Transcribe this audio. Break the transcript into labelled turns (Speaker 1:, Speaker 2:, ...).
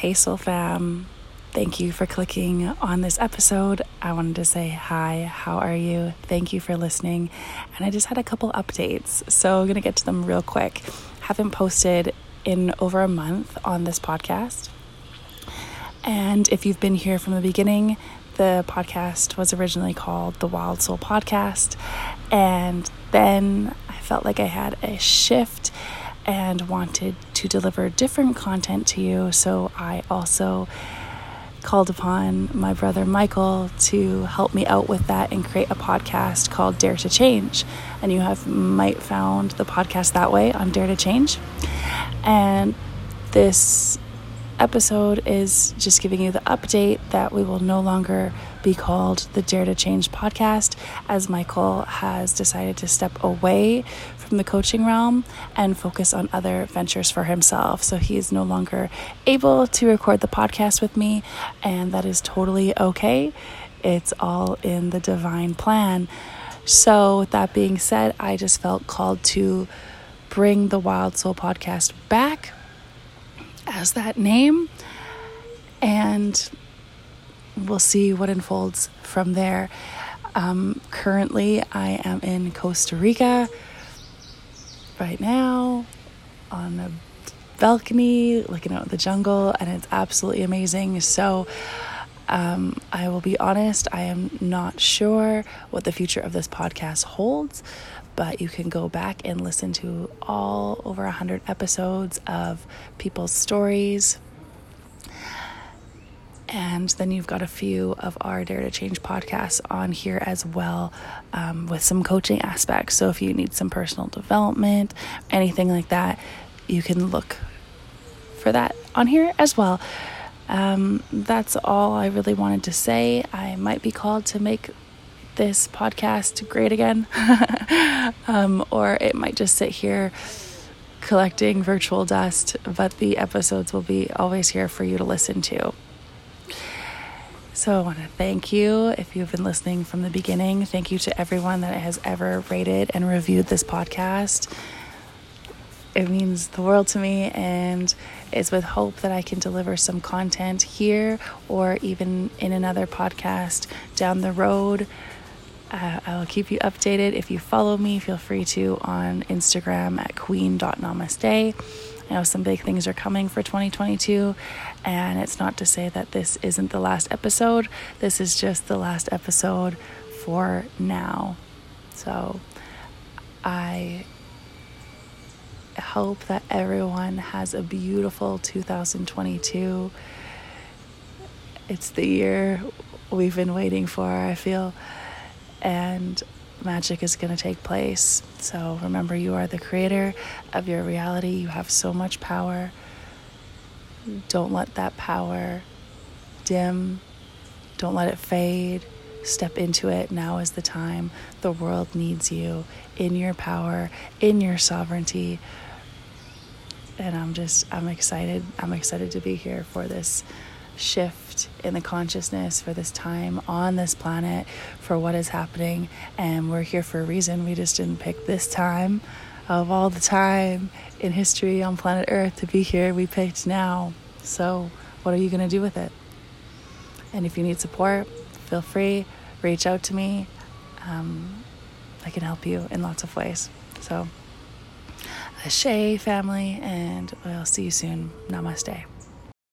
Speaker 1: Hey, Soul Fam. Thank you for clicking on this episode. I wanted to say hi, how are you? Thank you for listening. And I just had a couple updates, so I'm going to get to them real quick. Haven't posted in over a month on this podcast. And if you've been here from the beginning, the podcast was originally called the Wild Soul Podcast. And then I felt like I had a shift and wanted to deliver different content to you. So I also called upon my brother Michael to help me out with that and create a podcast called Dare to Change. And you have might found the podcast that way on Dare to Change. And this episode is just giving you the update that we will no longer be called the Dare to Change podcast, as Michael has decided to step away from the coaching realm and focus on other ventures for himself. So he is no longer able to record the podcast with me, and that is totally okay. It's all in the divine plan. So, with that being said, I just felt called to bring the Wild Soul podcast back as that name, and we'll see what unfolds from there. Um, currently, I am in Costa Rica right now on a balcony looking out at the jungle, and it's absolutely amazing. So, um, I will be honest, I am not sure what the future of this podcast holds, but you can go back and listen to all over 100 episodes of people's stories. And then you've got a few of our Dare to Change podcasts on here as well um, with some coaching aspects. So if you need some personal development, anything like that, you can look for that on here as well. Um, that's all I really wanted to say. I might be called to make this podcast great again, um, or it might just sit here collecting virtual dust, but the episodes will be always here for you to listen to. So I want to thank you if you've been listening from the beginning. Thank you to everyone that has ever rated and reviewed this podcast it means the world to me and it's with hope that I can deliver some content here or even in another podcast down the road. Uh, I'll keep you updated. If you follow me, feel free to on Instagram at queen.namaste. I know some big things are coming for 2022, and it's not to say that this isn't the last episode. This is just the last episode for now. So I hope that everyone has a beautiful 2022. It's the year we've been waiting for, I feel, and magic is going to take place. So remember, you are the creator of your reality, you have so much power. Don't let that power dim, don't let it fade. Step into it. Now is the time. The world needs you in your power, in your sovereignty and I'm just I'm excited. I'm excited to be here for this shift in the consciousness for this time on this planet for what is happening and we're here for a reason. We just didn't pick this time of all the time in history on planet Earth to be here. We picked now. So, what are you going to do with it? And if you need support, feel free, reach out to me. Um, I can help you in lots of ways. So, Ashe family, and I'll see you soon. Namaste.